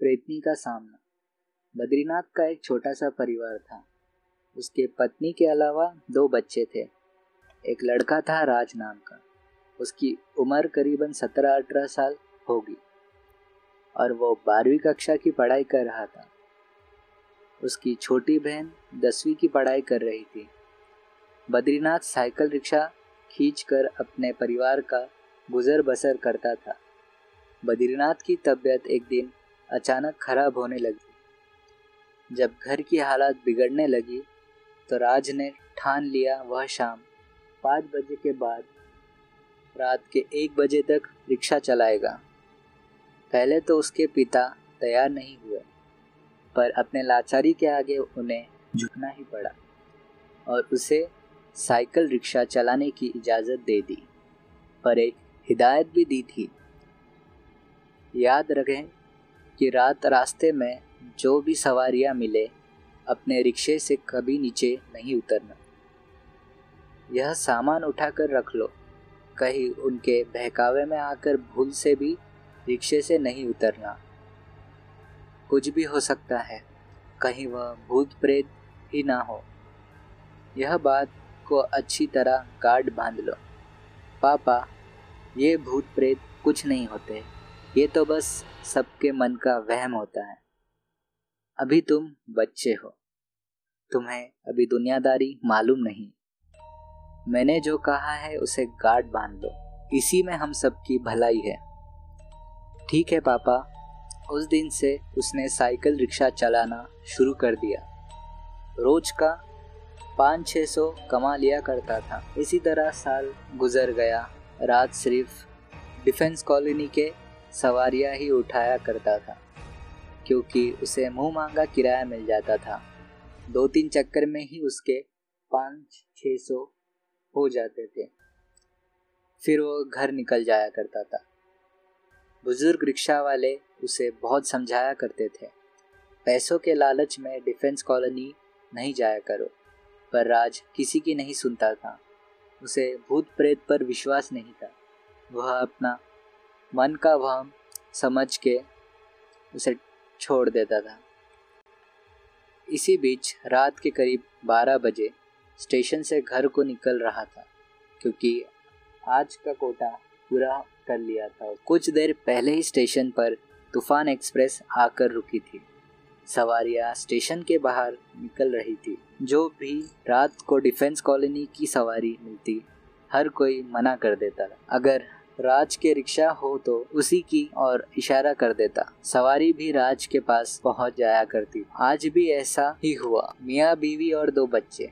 प्रेतनी का सामना। बद्रीनाथ का एक छोटा सा परिवार था। उसके पत्नी के अलावा दो बच्चे थे। एक लड़का था राज नाम का। उसकी उम्र करीबन सत्रह अठारह साल होगी और वो बारहवीं कक्षा की पढ़ाई कर रहा था। उसकी छोटी बहन दसवीं की पढ़ाई कर रही थी। बद्रीनाथ साइकिल रिक्शा खींचकर अपने परिवार का गुजर बसर करता था। बद्रीनाथ की तबीयत एक दिन अचानक खराब होने लगी। जब घर की हालात बिगड़ने लगी तो राज ने ठान लिया वह शाम। पाँच बजे के बाद रात के एक बजे तक रिक्शा चलाएगा। पहले तो उसके पिता तैयार नहीं हुए, पर अपने लाचारी के आगे उन्हें झुकना ही पड़ा और उसे साइकिल रिक्शा चलाने की इजाज़त दे दी। पर एक हिदायत भी दी थी। याद रखें कि रात रास्ते में जो भी सवारियाँ मिले, अपने रिक्शे से कभी नीचे नहीं उतरना। यह सामान उठाकर रख लो। कहीं उनके बहकावे में आकर भूल से भी रिक्शे से नहीं उतरना। कुछ भी हो सकता है, कहीं वह भूत प्रेत ही ना हो। यह बात को अच्छी तरह गार्ड बाँध लो। पापा, ये भूत प्रेत कुछ नहीं होते। ये तो बस सबके मन का वहम होता है। अभी तुम बच्चे हो। तुम्हें अभी दुनियादारी मालूम नहीं। मैंने जो कहा है, उसे गार्ड बाँध लो। इसी में हम सबकी भलाई है। ठीक है, पापा। उस दिन से उसने साइकिल रिक्शा चलाना शुरू कर दिया। रोज का पाँच छः सौ कमा लिया करता था। इसी तरह साल गुजर गया। रात सिर्फ़ डिफेंस कॉलोनी के सवारियाँ ही उठाया करता था, क्योंकि उसे मुँह मांगा किराया मिल जाता था। दो तीन चक्कर में ही उसके पाँच छः सौ हो जाते थे। फिर वो घर निकल जाया करता था। बुज़ुर्ग रिक्शा वाले उसे बहुत समझाया करते थे। पैसों के लालच में डिफेंस कॉलोनी नहीं जाया करो, पर राज किसी की नहीं सुनता था। उसे भूत प्रेत पर विश्वास नहीं था। वह अपना मन का वहम समझ के उसे छोड़ देता था। इसी बीच रात के करीब 12 बजे स्टेशन से घर को निकल रहा था, क्योंकि आज का कोटा पूरा कर लिया था। कुछ देर पहले ही स्टेशन पर तूफ़ान एक्सप्रेस आकर रुकी थी। सवारियाँ स्टेशन के बाहर निकल रही थी। जो भी रात को डिफेंस कॉलोनी की सवारी मिलती, हर कोई मना कर देता था। अगर राज के रिक्शा हो तो उसी की और इशारा कर देता। सवारी भी राज के पास पहुँच जाया करती। आज भी ऐसा ही हुआ। मियाँ, बीवी और दो बच्चे।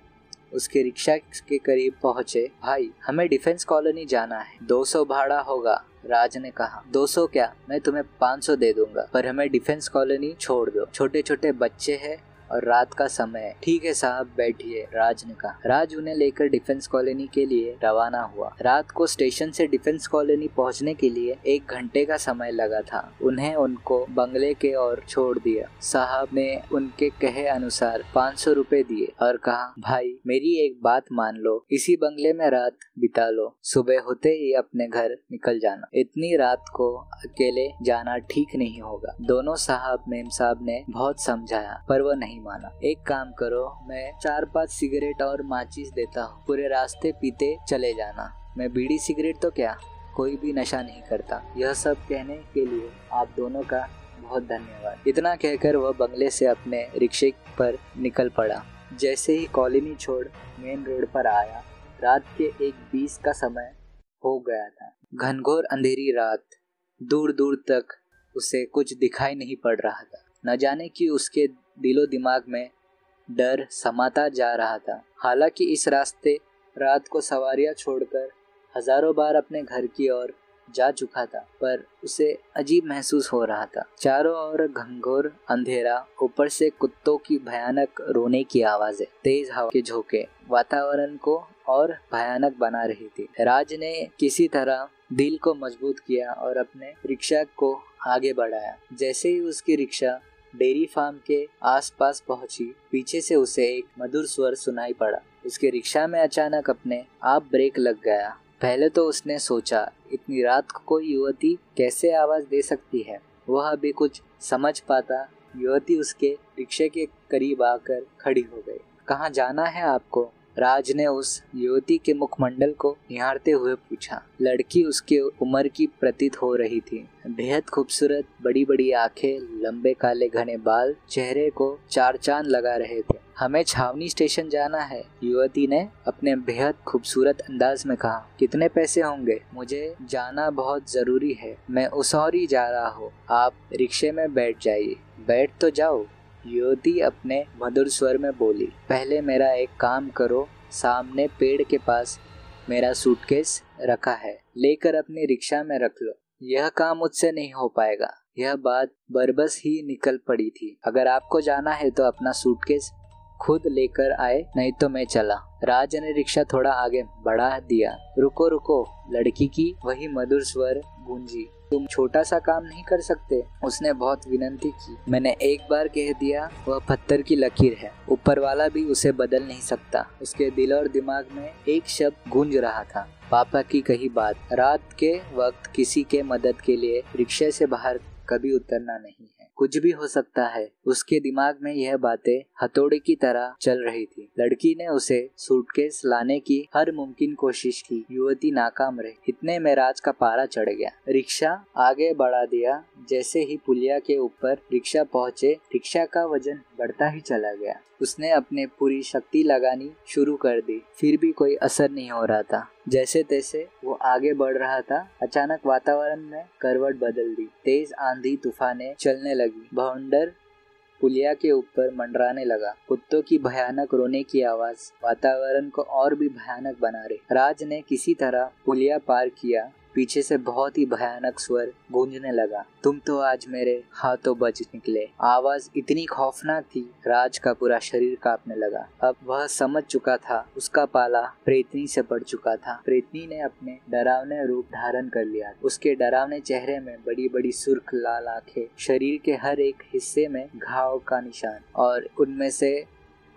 उसके रिक्शा के करीब पहुँचे। भाई, हमें डिफेंस कॉलोनी जाना है। 200 भाड़ा होगा, राज ने कहा। 200 क्या? मैं तुम्हें 500 दे दूँगा। पर हमें डिफेंस कॉलोनी छोड़ दो। छोटे छोटे बच्चे हैं। और रात का समय है। ठीक है साहब, बैठिए, राज ने कहा। राज उन्हें लेकर डिफेंस कॉलोनी के लिए रवाना हुआ। रात को स्टेशन से डिफेंस कॉलोनी पहुँचने के लिए एक घंटे का समय लगा था। उन्हें उनको बंगले के और छोड़ दिया। साहब ने उनके कहे अनुसार पाँच सौ रूपए दिए और कहा, भाई, मेरी एक बात मान लो। इसी बंगले में रात बिता लो। सुबह होते ही अपने घर निकल जाना। इतनी रात को अकेले जाना ठीक नहीं होगा। दोनों साहब, मेम साहब ने बहुत समझाया, पर वो नहीं माना। एक काम करो, मैं चार पाँच सिगरेट और माचिस देता हूँ। पूरे रास्ते पीते चले जाना। मैं बीड़ी सिगरेट तो क्या? कोई भी नशा नहीं करता। यह सब कहने के लिए आप दोनों का बहुत धन्यवाद। इतना कहकर वह बंगले से अपने रिक्शे पर निकल पड़ा। जैसे ही कॉलोनी छोड़ मेन रोड पर आया, रात के एक बीस का समय हो गया था। घनघोर अंधेरी रात। दूर दूर तक उसे कुछ दिखाई नहीं पड़ रहा था। न जाने कि उसके दिलो दिमाग में डर समाता जा रहा था। हालाँकि इस रास्ते, रात को सवारियाँ छोड़कर हज़ारों बार अपने घर की ओर जा चुका था, पर उसे अजीब महसूस हो रहा था। चारों ओर घंघोर अंधेरा, ऊपर से कुत्तों की भयानक रोने की आवाज़ें, तेज हवा के झोंके, वातावरण को और भयानक बना रही थी। राज ने किसी तरह दिल को मज़बूत किया और अपने रिक्शा को आगे बढ़ाया। जैसे ही उसकी रिक्शा डेयरी फार्म के आसपास पहुँची। पीछे से उसे एक मधुर स्वर सुनाई पड़ा। उसके रिक्शा में अचानक अपने आप ब्रेक लग गया। पहले तो उसने सोचा, इतनी रात को कोई युवती कैसे आवाज़ दे सकती है? वह अभी कुछ समझ पाता, युवती उसके रिक्शे के करीब आकर खड़ी हो गई। कहाँ जाना है आपको? राज ने उस युवती के मुखमंडल को निहारते हुए पूछा। लड़की उसके उम्र की प्रतीत हो रही थी। बेहद खूबसूरत बड़ी बड़ी आँखें, लंबे काले घने बाल, चेहरे को चार चाँद लगा रहे थे। हमें छावनी स्टेशन जाना है, युवती ने अपने बेहद खूबसूरत अंदाज में कहा। कितने पैसे होंगे? मुझे जाना बहुत ज़रूरी है। मैं उसौरी जा रहा हूँ। आप रिक्शे में बैठ जाइए। बैठ तो जाओ। युवती अपने मधुर स्वर में बोली, पहले मेरा एक काम करो, सामने पेड़ के पास मेरा सूटकेस रखा है, लेकर अपनी रिक्शा में रख लो। यह काम मुझसे नहीं हो पाएगा। यह बात बरबस ही निकल पड़ी थी। अगर आपको जाना है तो अपना सूटकेस खुद लेकर आए, नहीं तो मैं चला। राज ने रिक्शा थोड़ा आगे बढ़ा दिया। रुको रुको, लड़की की वही मधुर स्वर गूंजी। तुम छोटा सा काम नहीं कर सकते, उसने बहुत विनंती की। मैंने एक बार कह दिया, वह पत्थर की लकीर है। ऊपर वाला भी उसे बदल नहीं सकता। उसके दिल और दिमाग में एक शब्द गूंज रहा था। पापा की कही बात। रात के वक्त किसी के मदद के लिए रिक्शे से बाहर कभी उतरना नहीं है। कुछ भी हो सकता है। उसके दिमाग में यह बातें हथौड़े की तरह चल रही थी। लड़की ने उसे सूटकेस लाने की हर मुमकिन कोशिश की। युवती नाकाम रही। इतने में राज का पारा चढ़ गया। रिक्शा आगे बढ़ा दिया। जैसे ही पुलिया के ऊपर रिक्शा पहुँचे, रिक्शा का वज़न बढ़ता ही चला गया। उसने अपने पूरी शक्ति लगानी शुरू कर दी। फिर भी कोई असर नहीं हो रहा था। जैसे तैसे वो आगे बढ़ रहा था, अचानक वातावरण में करवट बदल दी। तेज आंधी तूफाने चलने लगी। भवंडर पुलिया के ऊपर मंडराने लगा। कुत्तों की भयानक रोने की आवाज़। वातावरण को और भी भयानक बना रही। राज ने किसी तरह पुलिया पार किया। पीछे से बहुत ही भयानक स्वर गूंजने लगा। तुम तो आज मेरे हाथों बच निकले। आवाज़ इतनी खौफनाक थी, राज का पूरा शरीर कांपने लगा। अब वह समझ चुका था, उसका पाला प्रेतनी से पड़ चुका था। प्रेतनी ने अपने डरावने रूप धारण कर लिया। उसके डरावने चेहरे में बड़ी बड़ी सुर्ख, लाल आँखें, शरीर के हर एक हिस्से में घाव का निशान और उनमें से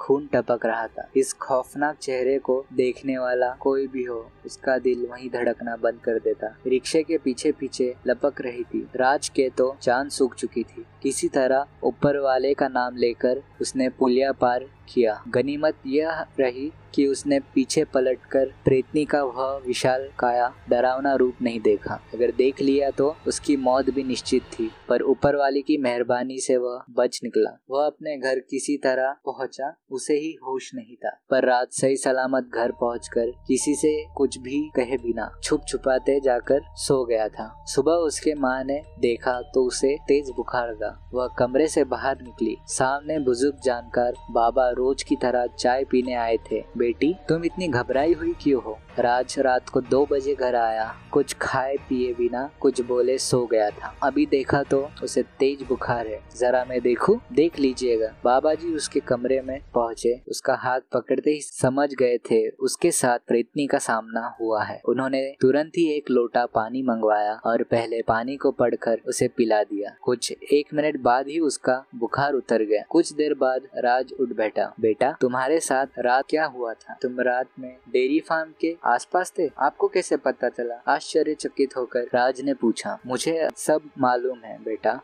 खून टपक रहा था। इस खौफनाक चेहरे को देखने वाला कोई भी हो, उसका दिल वहीं धड़कना बंद कर देता। रिक्शे के पीछे पीछे लपक रही थी। राज के तो चाँद सूख चुकी थी। किसी तरह ऊपर वाले का नाम लेकर उसने पुलिया पार किया। गनीमत यह रही कि उसने पीछे पलटकर प्रेतनी का वह विशाल काया डरावना रूप नहीं देखा। अगर देख लिया तो उसकी मौत भी निश्चित थी, पर ऊपर वाले की मेहरबानी से वह बच निकला। वह अपने घर किसी तरह पहुँचा, उसे ही होश नहीं था। पर रात सही सलामत घर पहुंचकर किसी से कुछ भी कहे बिना छुप छुपाते जाकर सो गया था। सुबह उसके माँ ने देखा तो उसे तेज बुखार था। वह कमरे से बाहर निकली। सामने बुज़ुर्ग जानकार बाबा रोज की तरह चाय पीने आए थे। बेटी तुम इतनी घबराई हुई क्यों हो? राज रात को दो बजे घर आया। कुछ खाए पिए बिना कुछ बोले सो गया था। अभी देखा तो उसे तेज बुखार है। जरा मैं देखूँ? देख लीजिएगा। बाबा जी उसके कमरे में पहुँचे। उसका हाथ पकड़ते ही समझ गए थे। उसके साथ प्रेतनी का सामना हुआ है। उन्होंने तुरंत ही एक लोटा पानी मंगवाया और पहले पानी को पढ़कर उसे पिला दिया। कुछ एक मिनट बाद ही उसका बुखार उतर गया। कुछ देर बाद राज उठ बैठा। बेटा, तुम्हारे साथ रात क्या हुआ था? तुम रात में डेयरी फार्म के आसपास थे। आपको कैसे पता चला? आश्चर्यचकित होकर राज ने पूछा, मुझे सब मालूम है बेटा।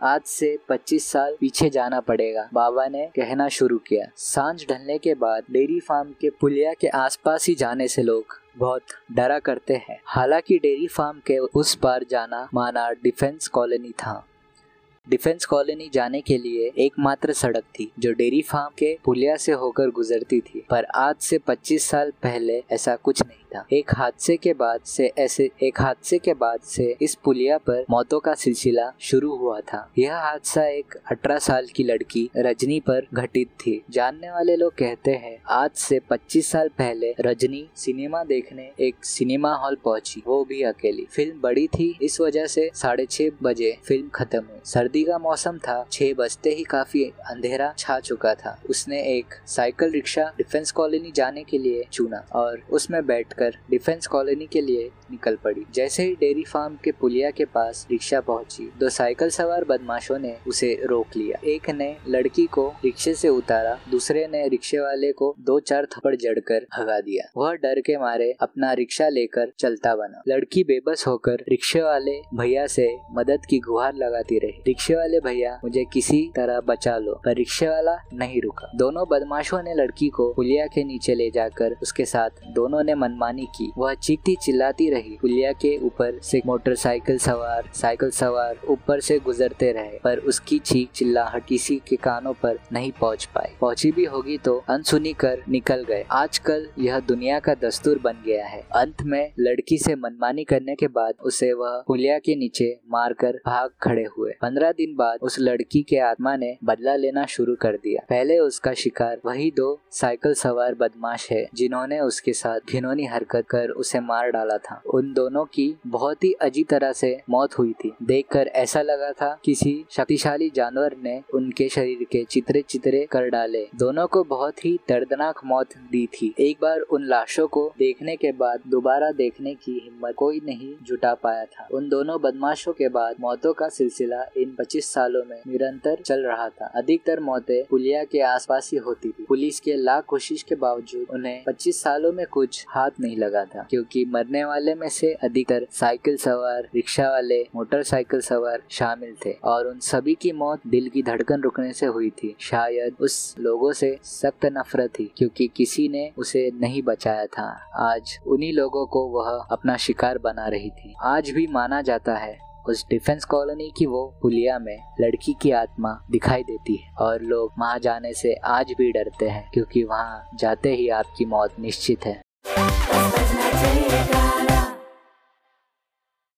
आज से 25 साल पीछे जाना पड़ेगा। बाबा ने कहना शुरू किया। साँझ ढलने के बाद डेयरी फार्म के पुलिया के आसपास ही जाने से लोग बहुत डरा करते हैं। हालाँकि डेयरी फार्म के उस पार जाना माना डिफेंस कॉलोनी था। डिफेंस कॉलोनी जाने के लिए एकमात्र सड़क थी, जो डेयरी फार्म के पुलिया से होकर गुजरती थी। पर आज से 25 साल पहले ऐसा कुछ नहीं था। एक हादसे के बाद से ऐसे, एक हादसे के बाद से इस पुलिया पर मौतों का सिलसिला शुरू हुआ था। यह हादसा एक 18 साल की लड़की रजनी पर घटित थी। जानने वाले लोग कहते हैं, आज से 25 साल पहले रजनी सिनेमा देखने एक सिनेमा हॉल पहुँची। वो भी अकेली। फ़िल्म बड़ी थी, इस वजह से साढ़े छह बजे फ़िल्म खत्म हुई। सर्दी सर्दी का मौसम था, छह बजते ही काफ़ी अंधेरा छा चुका था। उसने एक साइकिल रिक्शा डिफेंस कॉलोनी जाने के लिए चुना और उसमें बैठकर डिफेंस कॉलोनी के लिए निकल पड़ी। जैसे ही डेयरी फार्म के पुलिया के पास रिक्शा पहुँची, दो साइकिल सवार बदमाशों ने उसे रोक लिया। एक ने लड़की को रिक्शे से उतारा, दूसरे ने रिक्शे वाले को दो चार थप्पड़ जड़कर भगा दिया। वह डर के मारे अपना रिक्शा लेकर चलता बना। लड़की बेबस होकर रिक्शे वाले भैया से मदद की गुहार लगाती रही। रिक्शे वाले भैया, मुझे किसी तरह बचा लो। पर रिक्शे वाला नहीं रुका। दोनों बदमाशों ने लड़की को पुलिया के नीचे ले जाकर उसके साथ दोनों ने मनमानी की। वह चीखती चिल्लाती रही। पुलिया के ऊपर से मोटरसाइकिल सवार, साइकिल सवार ऊपर से गुजरते रहे, पर उसकी चीख चिल्लाहट किसी के कानों पर नहीं पहुँच पाई। पहुँची भी होगी तो अनसुनी कर निकल गए। आजकल यह दुनिया का दस्तूर बन गया है। अंत में लड़की से मनमानी करने के बाद उसे वह पुलिया के नीचे मारकर भाग खड़े हुए। पंद्रह दिन बाद उस लड़की के आत्मा ने बदला लेना शुरू कर दिया। पहले उसका शिकार वही दो साइकिल सवार बदमाश है, जिन्होंने उसके साथ घिनौनी हरकत कर उसे मार डाला था। उन दोनों की बहुत ही अजीब तरह से मौत हुई थी। देखकर ऐसा लगा था किसी शक्तिशाली जानवर ने उनके शरीर के चित्रे चित्रे कर डाले। दोनों को बहुत ही दर्दनाक मौत दी थी। एक बार उन लाशों को देखने के बाद दोबारा देखने की हिम्मत कोई नहीं जुटा पाया था। उन दोनों बदमाशों के बाद मौतों का सिलसिला इन 25 सालों में निरंतर चल रहा था। अधिकतर मौतें पुलिया के आसपास ही होती थी। पुलिस के लाख कोशिश के बावजूद उन्हें 25 सालों में कुछ हाथ नहीं लगा था, क्योंकि मरने वाले में से अधिकतर साइकिल सवार, रिक्शा वाले, मोटरसाइकिल सवार शामिल थे और उन सभी की मौत दिल की धड़कन रुकने से हुई थी। शायद उस लोगों से सख्त नफरत थी, क्योंकि किसी ने उसे नहीं बचाया था। आज उन्हीं लोगों को वह अपना शिकार बना रही थी। आज भी माना जाता है उस डिफेंस कॉलोनी की वो पुलिया में लड़की की आत्मा दिखाई देती है। और लोग वहाँ जाने से आज भी डरते हैं, क्योंकि वहाँ जाते ही आपकी मौत निश्चित है।